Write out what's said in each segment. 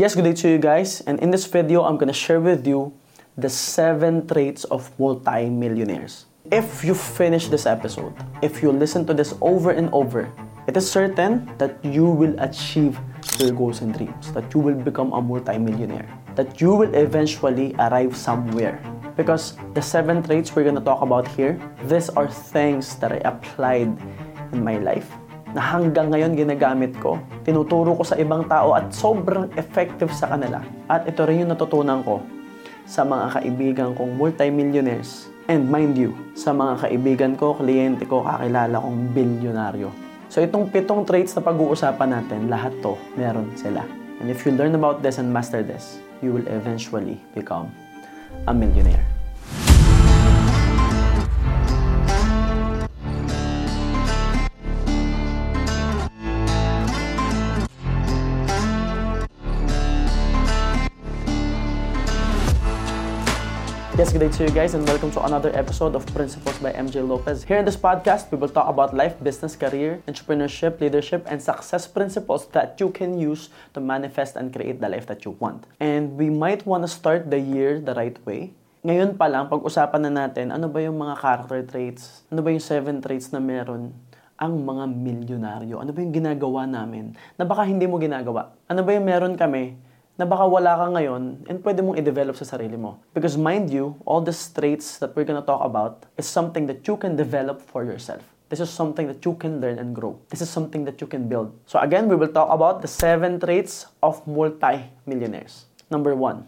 Yes, good day to you guys. And in this video, I'm gonna share with you the seven traits of multi-millionaires. If you finish this episode, if you listen to this over and over, it is certain that you will achieve your goals and dreams, that you will become a multi-millionaire, that you will eventually arrive somewhere. Because the seven traits we're gonna talk about here, these are things that I applied in my life na hanggang ngayon ginagamit ko, tinuturo ko sa ibang tao at sobrang effective sa kanila. At ito rin yung natutunan ko sa mga kaibigan kong multimillionaires. And mind you, sa mga kaibigan ko, kliyente ko, kakilala kong bilyonaryo. So itong pitong traits na pag-uusapan natin, lahat to meron sila. And if you learn about this and master this, you will eventually become a millionaire. Yes, good day to you guys, and welcome to another episode of Principles by MJ Lopez. Here in this podcast, we will talk about life, business, career, entrepreneurship, leadership, and success principles that you can use to manifest and create the life that you want. And we might want to start the year the right way. Ngayon pa lang, pag-usapan na natin, ano ba yung mga character traits? Ano ba yung seven traits na meron ang mga milyonaryo? Ano ba yung ginagawa namin na baka hindi mo ginagawa? Ano ba yung meron kami na baka wala ka ngayon and pwede mong i-develop sa sarili mo. Because mind you, all the traits that we're gonna talk about is something that you can develop for yourself. This is something that you can learn and grow. This is something that you can build. So again, we will talk about the seven traits of multi-millionaires. Number one,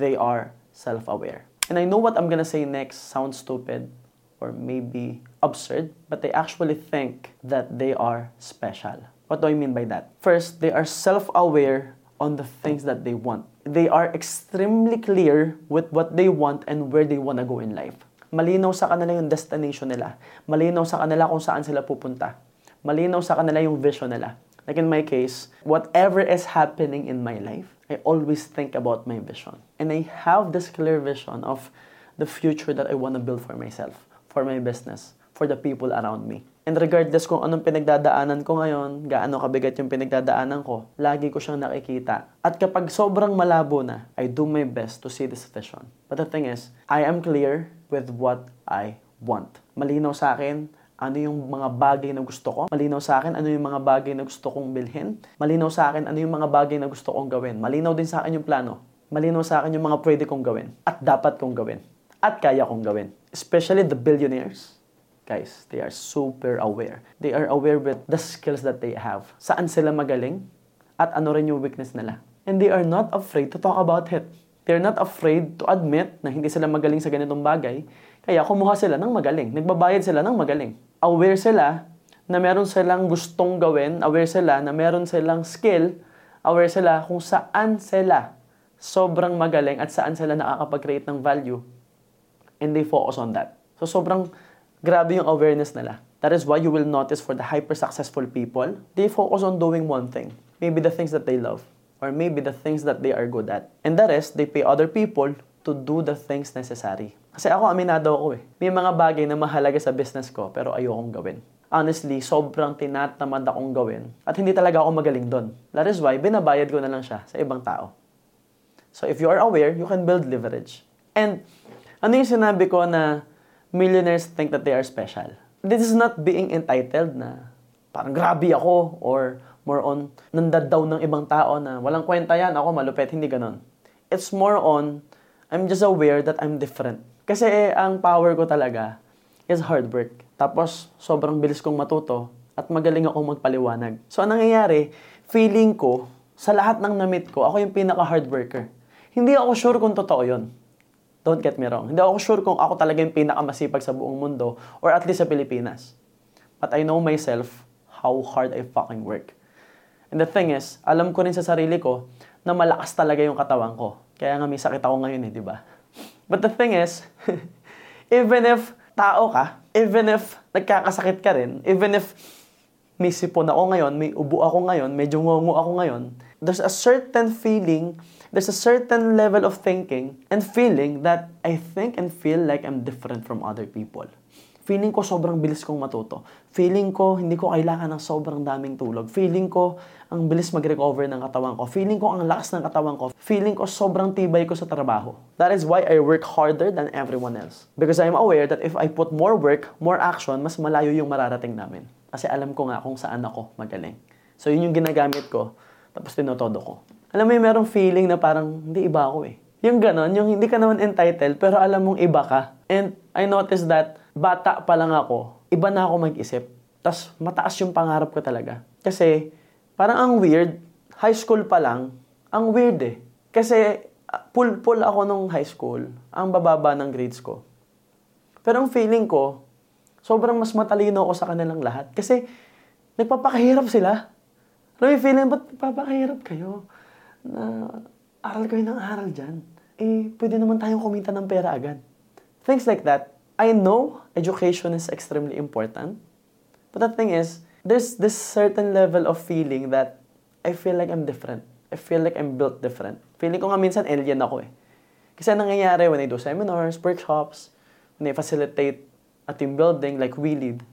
they are self-aware. And I know what I'm gonna say next sounds stupid or maybe absurd, but they actually think that they are special. What do I mean by that? First, they are self-aware on the things that they want. They are extremely clear with what they want and where they want to go in life. Malinaw sa kanila yung destination nila. Malinaw sa kanila kung saan sila pupunta. Malinaw sa kanila yung vision nila. Like in my case, whatever is happening in my life, I always think about my vision. And I have this clear vision of the future that I want to build for myself, for my business, for the people around me. And regardless kung anong pinagdadaanan ko ngayon, gaano kabigat yung pinagdadaanan ko, lagi ko siyang nakikita. At kapag sobrang malabo na, I do my best to see this vision. But the thing is, I am clear with what I want. Malinaw sa akin ano yung mga bagay na gusto ko. Malinaw sa akin ano yung mga bagay na gusto kong bilhin. Malinaw sa akin ano yung mga bagay na gusto kong gawin. Malinaw din sa akin yung plano. Malinaw sa akin yung mga pwede kong gawin. At dapat kong gawin. At kaya kong gawin. Especially the billionaires guys, they are super aware. They are aware with the skills that they have. Saan sila magaling at ano rin yung weakness nila. And they are not afraid to talk about it. They're not afraid to admit na hindi sila magaling sa ganitong bagay. Kaya kumuha sila ng magaling. Nagbabayad sila ng magaling. Aware sila na meron silang gustong gawin. Aware sila na meron silang skill. Aware sila kung saan sila sobrang magaling at saan sila nakakapag-create ng value. And they focus on that. So sobrang grabe yung awareness nila. That is why you will notice for the hyper-successful people, they focus on doing one thing. Maybe the things that they love. Or maybe the things that they are good at. And the rest, they pay other people to do the things necessary. Kasi ako, aminado ako eh. May mga bagay na mahalaga sa business ko, pero ayokong gawin. Honestly, sobrang tinatamad akong gawin. At hindi talaga ako magaling doon. That is why, binabayad ko na lang siya sa ibang tao. So if you are aware, you can build leverage. And ano yung sinabi ko na millionaires think that they are special. This is not being entitled na parang grabe ako or more on nandad daw ng ibang tao na walang kwenta yan, ako malupet, hindi ganon. It's more on, I'm just aware that I'm different. Kasi eh, ang power ko talaga is hard work. Tapos, sobrang bilis kong matuto at magaling akong magpaliwanag. So, anong nangyayari, feeling ko, sa lahat ng namit ko, ako yung pinaka-hard worker. Hindi ako sure kung totoo yon. Don't get me wrong. Hindi ako sure kung ako talaga yung pinakamasipag sa buong mundo or at least sa Pilipinas. But I know myself how hard I fucking work. And the thing is, alam ko rin sa sarili ko na malakas talaga yung katawan ko. Kaya nga may sakit ako ngayon eh, di ba? But the thing is, even if tao ka, even if nagkakasakit ka rin, even if may sipon ako ngayon, may ubo ako ngayon, medyo ngongo ako ngayon, there's a certain feeling there's a certain level of thinking and feeling that I think and feel like I'm different from other people. Feeling ko sobrang bilis kong matuto. Feeling ko hindi ko kailangan ng sobrang daming tulog. Feeling ko ang bilis mag-recover ng katawan ko. Feeling ko ang lakas ng katawan ko. Feeling ko sobrang tibay ko sa trabaho. That is why I work harder than everyone else. Because I'm aware that if I put more work, more action, mas malayo yung mararating namin. Kasi alam ko nga kung saan ako magaling. So yun yung ginagamit ko, tapos tinotodo ko. Alam mo yung merong feeling na parang hindi iba ako eh. Yung ganon, yung hindi ka naman entitled, pero alam mong iba ka. And I noticed that bata pa lang ako, iba na ako mag-isip. Tapos mataas yung pangarap ko talaga. Kasi parang ang weird, high school pa lang, ang weird eh. Kasi pull-pull ako nung high school, ang bababa ng grades ko. Pero ang feeling ko, sobrang mas matalino ako sa kanilang lahat. Kasi nagpapakahirap sila. Alam mo feeling, ba't nagpapakahirap kayo? Na aral kayo ng aral dyan. Eh, pwede naman tayong kumita ng pera agad. Things like that. I know education is extremely important. But the thing is, there's this certain level of feeling that I feel like I'm different. I feel like I'm built different. Feeling ko nga minsan alien ako eh. Kasi nangyayari when I do seminars, workshops, when I facilitate a team building like we lead,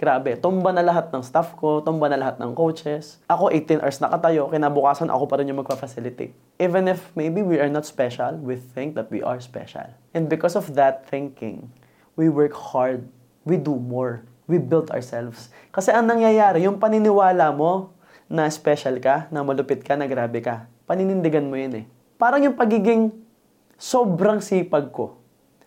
grabe, tumba na lahat ng staff ko, tumba na lahat ng coaches. Ako 18 hours nakatayo, kinabukasan ako pa rin yung magpa-facilitate. Even if maybe we are not special, we think that we are special. And because of that thinking, we work hard, we do more, we build ourselves. Kasi ang nangyayari, yung paniniwala mo na special ka, na malupit ka, na grabe ka, paninindigan mo yun eh. Parang yung pagiging sobrang sipag ko.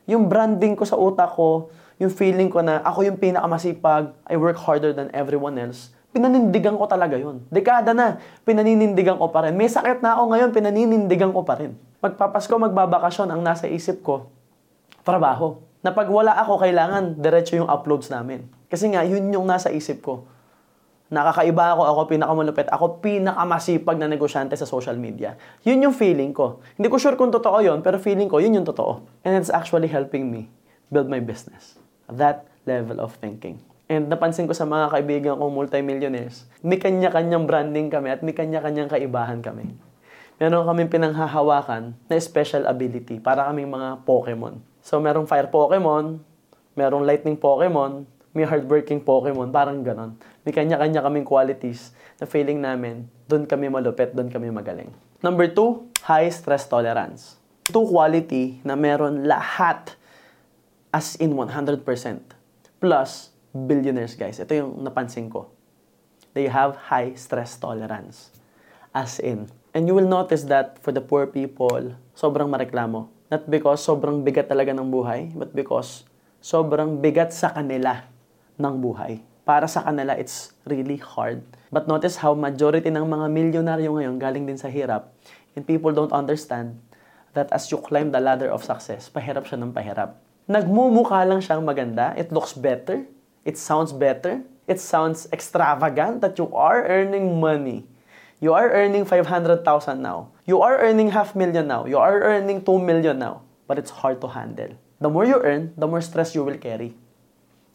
Yung branding ko sa utak ko, yung feeling ko na ako yung pinakamasipag, I work harder than everyone else, pinanindigan ko talaga yun. Dekada na, pinaninindigan ko pa rin. May sakit na ako ngayon, pinaninindigan ko pa rin. Magpapasko, magbabakasyon, ang nasa isip ko, trabaho na pag wala ako, kailangan diretso yung uploads namin. Kasi nga, yun yung nasa isip ko. Nakakaiba ako, ako pinakamalupit, ako pinakamasipag na negosyante sa social media. Yun yung feeling ko. Hindi ko sure kung totoo yun, pero feeling ko, yun yung totoo. And it's actually helping me build my business. That level of thinking. And napansin ko sa mga kaibigan kong multimillionaires, may kanya-kanyang branding kami at may kanya-kanyang kaibahan kami. Meron kaming pinanghahawakan na special ability para kaming mga Pokemon. So, merong fire Pokemon, merong lightning Pokemon, may hardworking Pokemon, parang ganon. May kanya-kanya kaming qualities na feeling namin, doon kami malupit, doon kami magaling. Number two, high stress tolerance. Two quality na meron lahat as in 100%. Plus, billionaires guys. Ito yung napansin ko. They have high stress tolerance. As in. And you will notice that for the poor people, sobrang mareklamo Not because sobrang bigat talaga ng buhay, but because sobrang bigat sa kanila ng buhay. Para sa kanila, it's really hard. But notice how majority ng mga milyonaryo ngayon galing din sa hirap. And people don't understand that as you climb the ladder of success, pahirap siya ng pahirap. Nagmumukha lang siyang maganda. It looks better. It sounds better. It sounds extravagant that you are earning money. You are earning 500,000 now. You are earning half million now. You are earning 2 million now. But it's hard to handle. The more you earn, the more stress you will carry.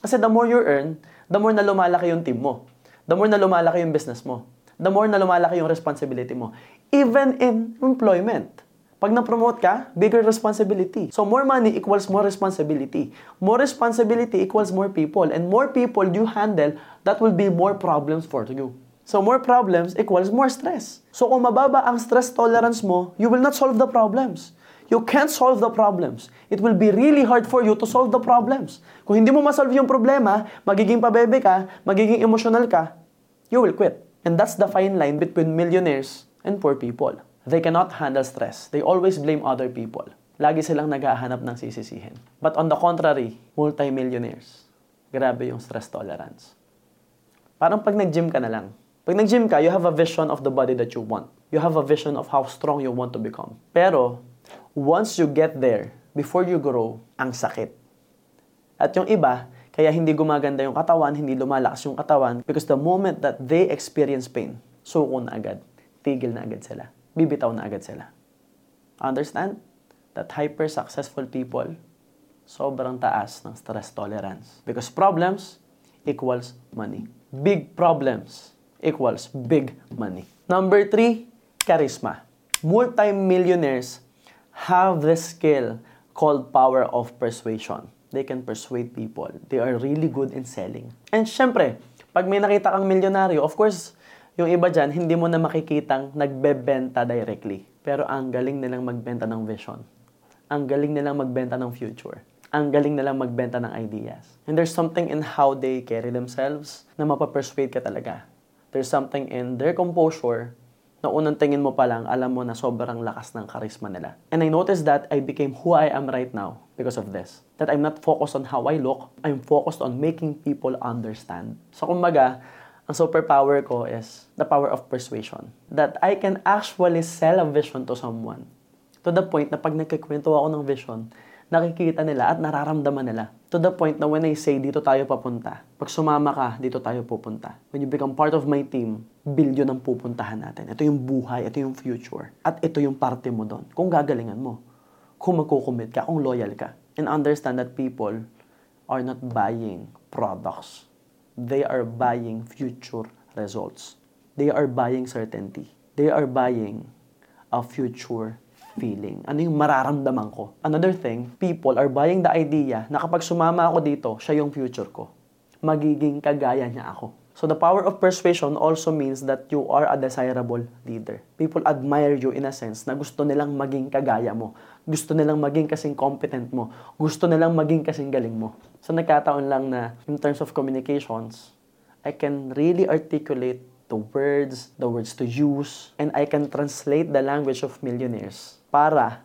Kasi the more you earn, the more na lumalaki yung team mo. The more na lumalaki yung business mo. The more na lumalaki yung responsibility mo. Even in employment. Pag na-promote ka, bigger responsibility. So more money equals more responsibility. More responsibility equals more people. And more people you handle, that will be more problems for you. So more problems equals more stress. So kung mababa ang stress tolerance mo, you will not solve the problems. You can't solve the problems. It will be really hard for you to solve the problems. Kung hindi mo masolve yung problema, magiging pabebe ka, magiging emotional ka, you will quit. And that's the fine line between millionaires and poor people. They cannot handle stress. They always blame other people. Lagi silang naghahanap ng sisisihin. But on the contrary, multimillionaires, grabe yung stress tolerance. Parang pag nag-gym ka na lang, pag nag-gym ka, you have a vision of the body that you want. You have a vision of how strong you want to become. Pero, once you get there, before you grow, ang sakit. At yung iba, kaya hindi gumaganda yung katawan, hindi lumalakas yung katawan, because the moment that they experience pain, suko na agad. Tigil na agad sila. Bibitaw na agad sila. Understand? That hyper-successful people, sobrang taas ng stress tolerance. Because problems equals money. Big problems equals big money. Number three, charisma. Multi-millionaires have this skill called power of persuasion. they can persuade people. They are really good in selling. And syempre, pag may nakita kang milyonaryo, of course, yung iba dyan, hindi mo na makikitang nagbebenta directly. Pero ang galing nilang magbenta ng vision. Ang galing nilang magbenta ng future. Ang galing nilang magbenta ng ideas. And there's something in how they carry themselves na mapapersuade ka talaga. There's something in their composure na unang tingin mo pa lang, alam mo na sobrang lakas ng charisma nila. And I noticed that I became who I am right now because of this. That I'm not focused on how I look, I'm focused on making people understand. So kumbaga, ang superpower ko is the power of persuasion. That I can actually sell a vision to someone. To the point na pag nagkikwento ako ng vision, nakikita nila at nararamdaman nila. To the point na when I say, dito tayo papunta, pag sumama ka, dito tayo pupunta. When you become part of my team, bilyon ang pupuntahan natin. Ito yung buhay, ito yung future. At ito yung parte mo doon. Kung gagalingan mo. Kung magkukumit ka, kung loyal ka. And understand that people are not buying products. They are buying future results. They are buying certainty. They are buying a future feeling? Ano yung mararamdaman ko? Another thing, people are buying the idea na kapag sumama ako dito, siya yung future ko. Magiging kagaya niya ako. So the power of persuasion also means that you are a desirable leader. People admire you in a sense na gusto nilang maging kagaya mo. Gusto nilang maging kasing competent mo. Gusto nilang maging kasing galing mo. So nagkataon lang na in terms of communications, I can really articulate the words, the words to use, and I can translate the language of millionaires para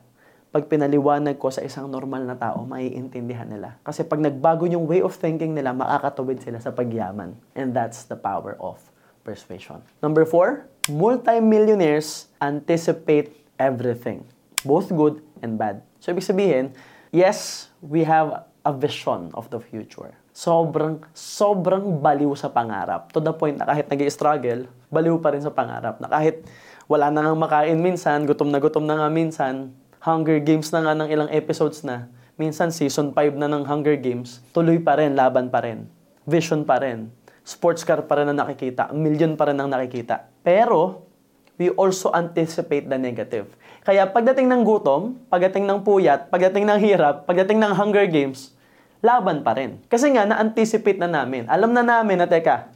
pag pinaliwanag ko sa isang normal na tao, maiintindihan nila. Kasi pag nagbago yung way of thinking nila, makakatuwid sila sa pagyaman. And that's the power of persuasion. Number four, multimillionaires anticipate everything. Both good and bad. So, ibig sabihin, yes, we have a vision of the future. Sobrang, sobrang baliw sa pangarap. To the point na kahit nag struggle baliw pa rin sa pangarap. Na kahit wala na nga makain minsan, gutom na gutom na nga minsan, Hunger Games na nga ng ilang episodes na, minsan season 5 na ng Hunger Games, tuloy pa rin, laban pa rin, vision pa rin, sports car pa rin ang nakikita, million pa rin ang nakikita. Pero, we also anticipate the negative. Kaya pagdating ng gutom, pagdating ng puyat, pagdating ng hirap, pagdating ng Hunger Games, laban pa rin. Kasi nga, na-anticipate na namin. Alam na namin na, teka,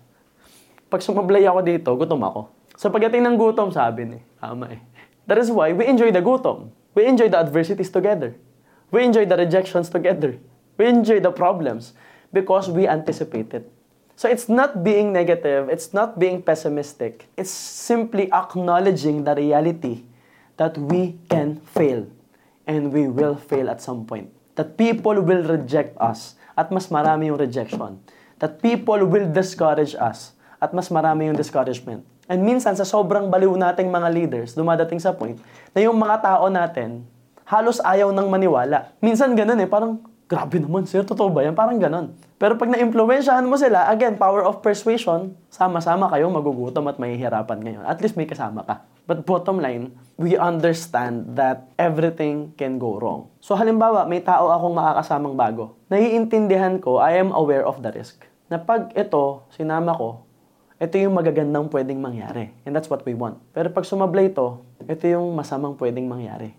pag sumablay ako dito, gutom ako. So pagdating ng gutom, sabi ni, tama eh. That is why we enjoy the gutom. We enjoy the adversities together. We enjoy the rejections together. We enjoy the problems because we anticipate it. So it's not being negative, it's not being pessimistic. It's simply acknowledging the reality that we can fail and we will fail at some point. That people will reject us at mas marami yung rejection. That people will discourage us at mas marami yung discouragement. And minsan, sa sobrang baliw nating mga leaders, dumadating sa point na yung mga tao natin, halos ayaw nang maniwala. Minsan ganun eh, parang, grabe naman sir, totoo ba yan? Parang ganun. Pero pag na-impluensyahan mo sila, again, power of persuasion, sama-sama kayong magugutom at mahihirapan ngayon. At least may kasama ka. But bottom line, we understand that everything can go wrong. So halimbawa, may tao akong makakasamang bago. Naiintindihan ko, I am aware of the risk. Na pag ito, sinama ko, ito yung magagandang pwedeng mangyari. And that's what we want. Pero pag sumablay ito, ito yung masamang pwedeng mangyari.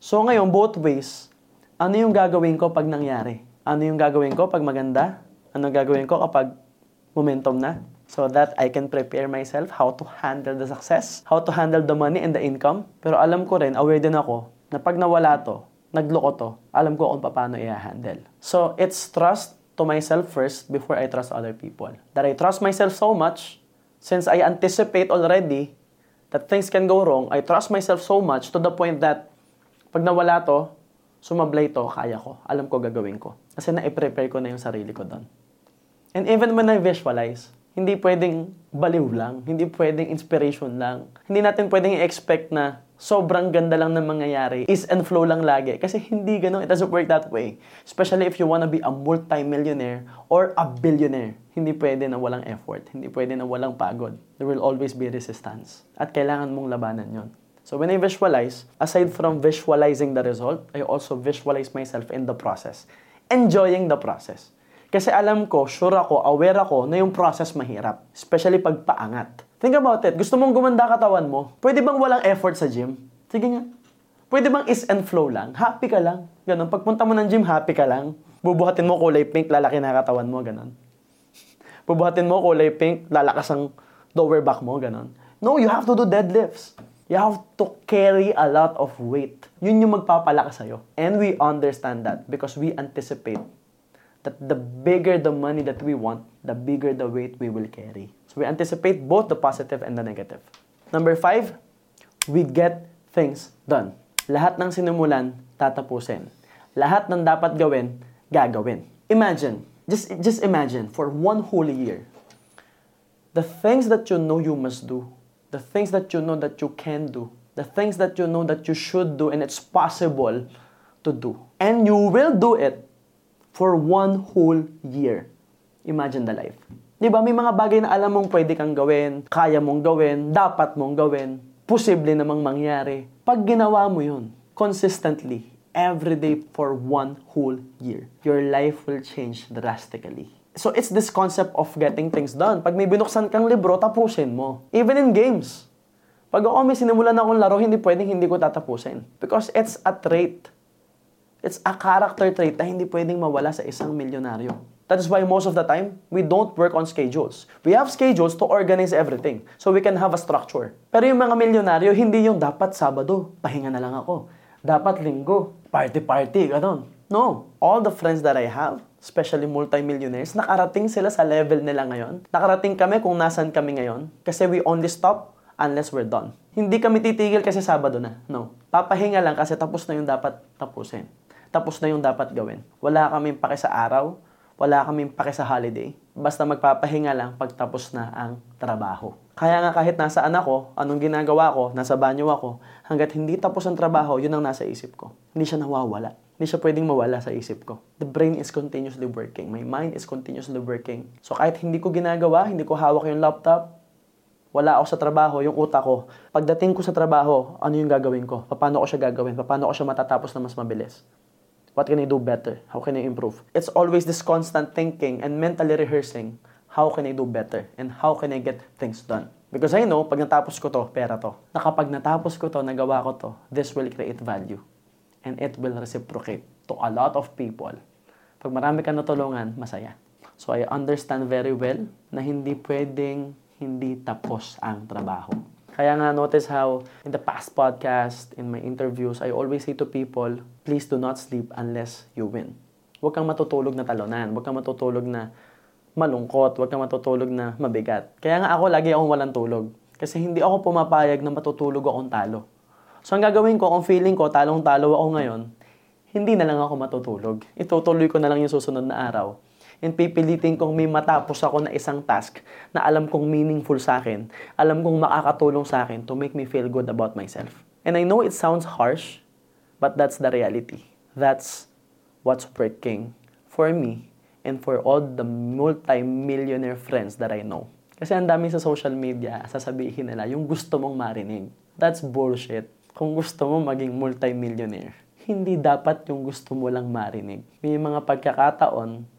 So ngayon, both ways, ano yung gagawin ko pag nangyari? Ano yung gagawin ko pag maganda? Ano gagawin ko kapag momentum na? So that I can prepare myself how to handle the success, how to handle the money and the income. Pero alam ko rin, aware din ako, na pag nawala to, nagloko to, alam ko kung paano i-handle. So it's trust to myself first before I trust other people. That I trust myself so much, since I anticipate already that things can go wrong, I trust myself so much to the point that pag nawala to, sumablay to, kaya ko. Alam ko gagawin ko. Kasi na-prepare ko na yung sarili ko doon. And even when I visualize, hindi pwedeng baliw lang, hindi pwedeng inspiration lang. Hindi natin pwedeng i-expect na sobrang ganda lang ng mangyayari, is and flow lang lagi. Kasi hindi ganun. It doesn't work that way. Especially if you wanna be a multi-millionaire or a billionaire. Hindi pwede na walang effort. Hindi pwede na walang pagod. There will always be resistance. At kailangan mong labanan yon. So when I visualize, aside from visualizing the result, I also visualize myself in the process. Enjoying the process. Kasi alam ko, sure ako, aware ako na yung process mahirap. Especially pag paangat. Think about it. Gusto mong gumanda katawan mo? Pwede bang walang effort sa gym? Sige nga. Pwede bang is and flow lang? Happy ka lang. Ganun. Pagpunta mo ng gym, happy ka lang. Bubuhatin mo kulay pink, lalaki na katawan mo, ganon. Bubuhatin mo kulay pink, lalakas ang lower back mo, ganon. No, you have to do deadlifts. You have to carry a lot of weight. Yun yung magpapalakas sa'yo. And we understand that because we anticipate that the bigger the money that we want, the bigger the weight we will carry. We anticipate both the positive and the negative. Number five, we get things done. Lahat ng sinumulan, tatapusin. Lahat ng dapat gawin, gagawin. Imagine, just, just imagine, for one whole year, the things that you know you must do, the things that you know that you can do, the things that you know that you should do and it's possible to do. And you will do it for one whole year. Imagine the life. Di ba? May mga bagay na alam mong pwede kang gawin, kaya mong gawin, dapat mong gawin, posible namang mangyari. Pag ginawa mo yun, consistently, every day for one whole year, your life will change drastically. So it's this concept of getting things done. Pag may binuksan kang libro, tapusin mo. Even in games. Pag ako may sinimulan akong laro, hindi pwedeng hindi ko tatapusin. Because it's a trait. It's a character trait na hindi pwedeng mawala sa isang milyonaryo. That is why most of the time, we don't work on schedules. We have schedules to organize everything so we can have a structure. Pero yung mga milyonaryo, hindi yung dapat Sabado, pahinga na lang ako. Dapat linggo, party-party, ganon. No. All the friends that I have, especially multimillionaires, nakarating sila sa level nila ngayon. Nakarating kami kung nasan kami ngayon kasi we only stop unless we're done. Hindi kami titigil kasi Sabado na. No. Papahinga lang kasi tapos na yung dapat tapusin. Tapos na yung dapat gawin. Wala kaming pake sa araw, wala kaming pake sa holiday. Basta magpapahinga lang pagtapos na ang trabaho. Kaya nga kahit nasaan ako, anong ginagawa ko, nasa banyo ako, hanggat hindi tapos ang trabaho, yun ang nasa isip ko. Hindi siya nawawala. Hindi siya pwedeng mawala sa isip ko. The brain is continuously working. My mind is continuously working. So kahit hindi ko ginagawa, hindi ko hawak yung laptop, wala ako sa trabaho, yung utak ko, pagdating ko sa trabaho, ano yung gagawin ko? Paano ko siya gagawin? Paano ko siya matatapos na mas mabilis? What can I do better? How can I improve? It's always this constant thinking and mentally rehearsing how can I do better and how can I get things done. Because I know, pag natapos ko to, pera to. Na kapag natapos ko to, nagawa ko to, this will create value. And it will reciprocate to a lot of people. Pag marami ka natulungan, masaya. So I understand very well na hindi pwedeng hindi tapos ang trabaho. Kaya nga notice how in the past podcast, in my interviews, I always say to people, please do not sleep unless you win. Huwag kang matutulog na talunan. Huwag kang matutulog na malungkot, huwag kang matutulog na mabigat. Kaya nga ako, lagi akong walang tulog. Kasi hindi ako pumapayag na matutulog akong talo. So ang gagawin ko, kung feeling ko talong-talo ako ngayon, hindi na lang ako matutulog. Itutuloy ko na lang yung susunod na araw. And pipilitin kong may matapos ako na isang task na alam kong meaningful sa akin, alam kong makakatulong sa akin to make me feel good about myself. And I know it sounds harsh, but that's the reality. That's what's working for me and for all the multi-millionaire friends that I know. Kasi ang dami sa social media, sasabihin nila, yung gusto mong marinig. That's bullshit. Kung gusto mo maging multi-millionaire, hindi dapat yung gusto mo lang marinig. May mga pagkakataon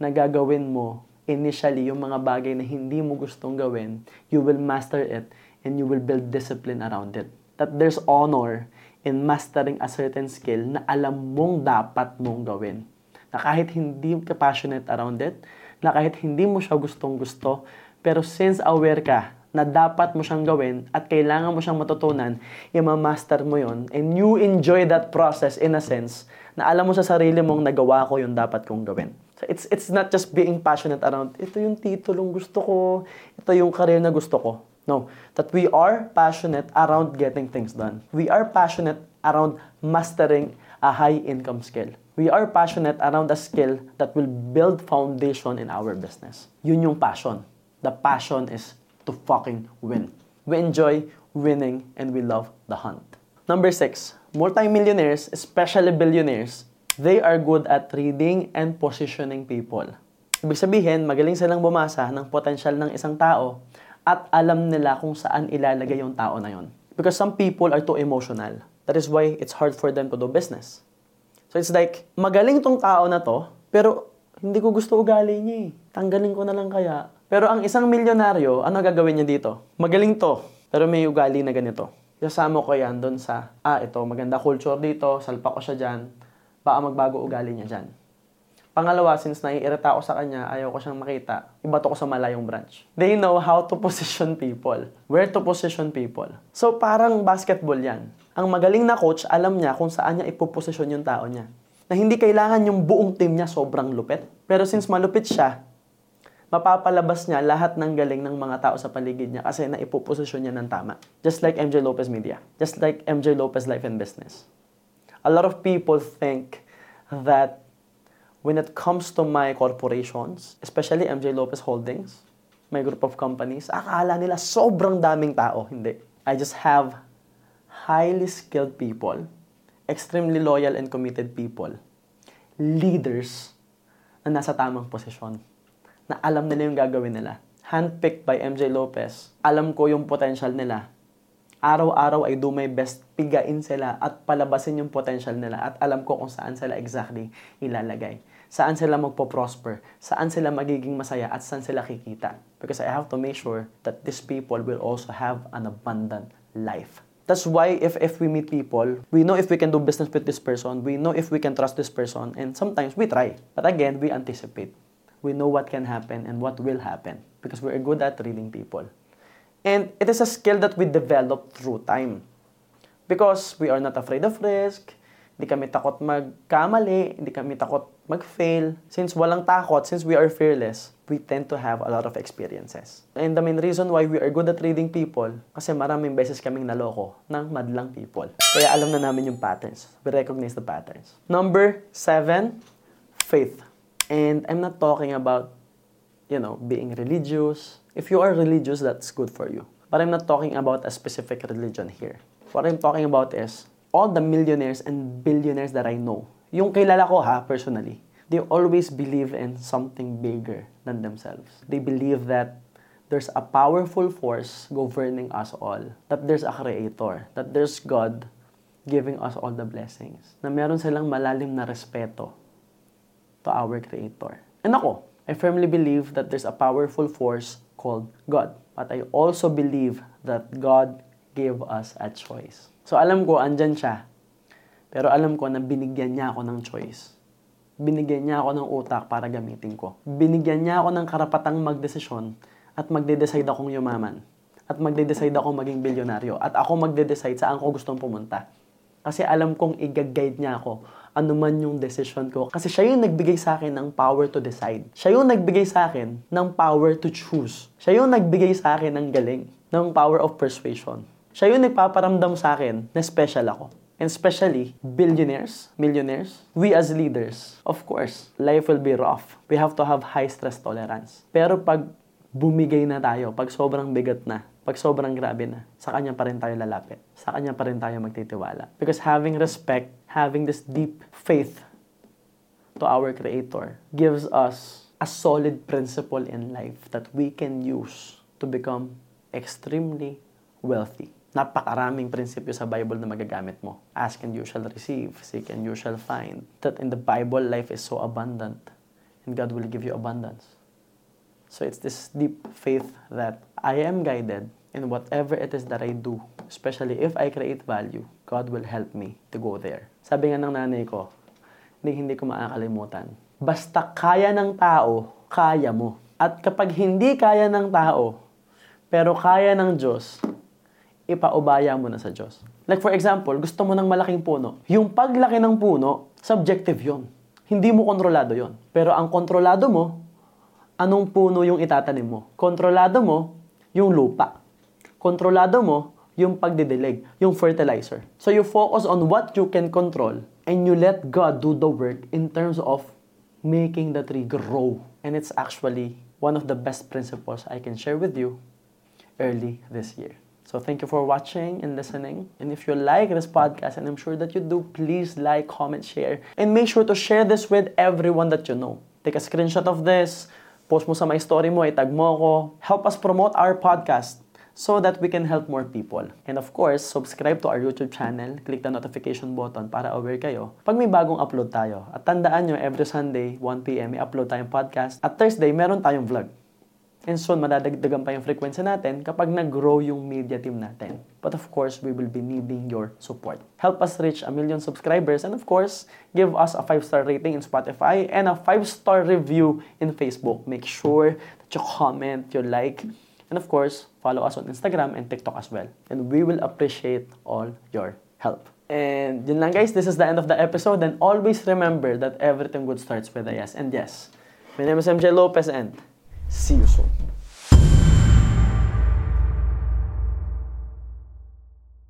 na gagawin mo initially yung mga bagay na hindi mo gustong gawin, you will master it and you will build discipline around it. That there's honor in mastering a certain skill na alam mong dapat mong gawin na kahit hindi ka passionate around it, na kahit hindi mo siya gustong gusto, pero since aware ka na dapat mo siyang gawin at kailangan mo siyang matutunan, i-master mo yon and you enjoy that process in a sense na alam mo sa sarili mong nagawa ko yung dapat kong gawin. So it's, it's not just being passionate around, ito yung titulong gusto ko, ito yung career na gusto ko. No, that we are passionate around getting things done. We are passionate around mastering a high income skill. We are passionate around a skill that will build foundation in our business. Yun yung passion. The passion is to fucking win. We enjoy winning and we love the hunt. Number six, multimillionaires, especially billionaires, they are good at reading and positioning people. Ibig sabihin, magaling silang bumasa ng potensyal ng isang tao at alam nila kung saan ilalagay yung tao na yon. Because some people are too emotional. That is why it's hard for them to do business. So it's like, magaling tong tao na to, pero hindi ko gusto ugali niya eh. Tanggalin ko na lang kaya. Pero ang isang milyonaryo, ano gagawin niya dito? Magaling to, pero may ugali na ganito. Kasama ko yan doon sa, ah, ito, maganda culture dito, salpa ko siya dyan, baka magbago ugali niya dyan. Pangalawa, since naiirita ako sa kanya, ayaw ko siyang makita, ibato ko sa malayong branch. They know how to position people. Where to position people. So, parang basketball yan. Ang magaling na coach, alam niya kung saan niya ipoposisyon yung tao niya. Na hindi kailangan yung buong team niya sobrang lupit. Pero since malupit siya, mapapalabas niya lahat ng galing ng mga tao sa paligid niya kasi naipoposisyon niya ng tama. Just like MJ Lopez Media. Just like MJ Lopez Life and Business. A lot of people think that when it comes to my corporations, especially MJ Lopez Holdings, my group of companies, akala nila sobrang daming tao. Hindi. I just have highly skilled people, extremely loyal and committed people, leaders na nasa tamang posisyon, na alam nila yung gagawin nila. Handpicked by MJ Lopez, alam ko yung potential nila. Araw-araw I do my best pigain sila at palabasin yung potential nila at alam ko kung saan sila exactly ilalagay saan sila magpo-prosper, saan sila magiging masaya, at saan sila kikita. Because I have to make sure that these people will also have an abundant life. That's why if, if we meet people, we know if we can do business with this person, we know if we can trust this person, and sometimes we try. But again, we anticipate. We know what can happen and what will happen because we're good at reading people. And it is a skill that we develop through time. Because we are not afraid of risk, hindi kami takot magkamali, hindi kami takot mag-fail. Since walang takot, since we are fearless, we tend to have a lot of experiences. And the main reason why we are good at reading people, kasi maraming beses kaming naloko ng madlang people. Kaya alam na namin yung patterns. We recognize the patterns. Number seven, faith. And I'm not talking about, you know, being religious. If you are religious, that's good for you. But I'm not talking about a specific religion here. What I'm talking about is all the millionaires and billionaires that I know, yung kilala ko ha, personally, they always believe in something bigger than themselves. They believe that there's a powerful force governing us all, that there's a creator, that there's God giving us all the blessings, na meron silang malalim na respeto to our creator. And ako, I firmly believe that there's a powerful force called God. But I also believe that God gave us a choice. So alam ko, andyan siya. Pero alam ko na binigyan niya ako ng choice. Binigyan niya ako ng utak para gamitin ko. Binigyan niya ako ng karapatang magdesisyon at magde-decide akong yumaman. At magde-decide ako maging bilyonaryo. At ako magde-decide saan ko gustong pumunta. Kasi alam kong i-guide niya ako ano man yung decision ko. Kasi siya yung nagbigay sa akin ng power to decide. Siya yung nagbigay sa akin ng power to choose. Siya yung nagbigay sa akin ng galing, ng power of persuasion. Siya yung nagpaparamdam sa akin na special ako. And especially, billionaires, millionaires, we as leaders, of course, life will be rough. We have to have high stress tolerance. Pero pag bumigay na tayo, pag sobrang bigat na, pag sobrang grabe na, sa Kanya pa rin tayo lalapit. Sa Kanya pa rin tayo magtitiwala. Because having respect, having this deep faith to our Creator gives us a solid principle in life that we can use to become extremely wealthy napakaraming prinsipyo sa Bible na magagamit mo. Ask and you shall receive, seek and you shall find. That in the Bible, life is so abundant and God will give you abundance. So it's this deep faith that I am guided in whatever it is that I do, especially if I create value, God will help me to go there. Sabi nga ng nanay ko, hindi, hindi ko makakalimutan. Basta kaya ng tao, kaya mo. At kapag hindi kaya ng tao, pero kaya ng Diyos, ipaubaya mo na sa Diyos. Like for example, gusto mo ng malaking puno. Yung paglaki ng puno, subjective yon. Hindi mo kontrolado yon. Pero ang kontrolado mo, anong puno yung itatanim mo. Kontrolado mo yung lupa. Kontrolado mo yung pagdidilig, yung fertilizer. So you focus on what you can control and you let God do the work in terms of making the tree grow. And it's actually one of the best principles I can share with you early this year. So thank you for watching and listening. And if you like this podcast, and I'm sure that you do, please like, comment, share. And make sure to share this with everyone that you know. Take a screenshot of this, post mo sa my story mo, itag mo ako. Help us promote our podcast so that we can help more people. And of course, subscribe to our YouTube channel. Click the notification button para aware kayo pag may bagong upload tayo. At tandaan nyo, every Sunday, 1pm, may upload tayong podcast. At Thursday, meron tayong vlog. And soon, madadagdagan pa yung frequency natin kapag nag-grow yung media team natin. But of course, we will be needing your support. Help us reach a million subscribers and of course, give us a 5-star rating in Spotify and a 5-star review in Facebook. Make sure that you comment, you like, and of course, follow us on Instagram and TikTok as well. And we will appreciate all your help. And yun lang guys, this is the end of the episode and always remember that everything good starts with a yes. And yes, my name is MJ Lopez and See you soon.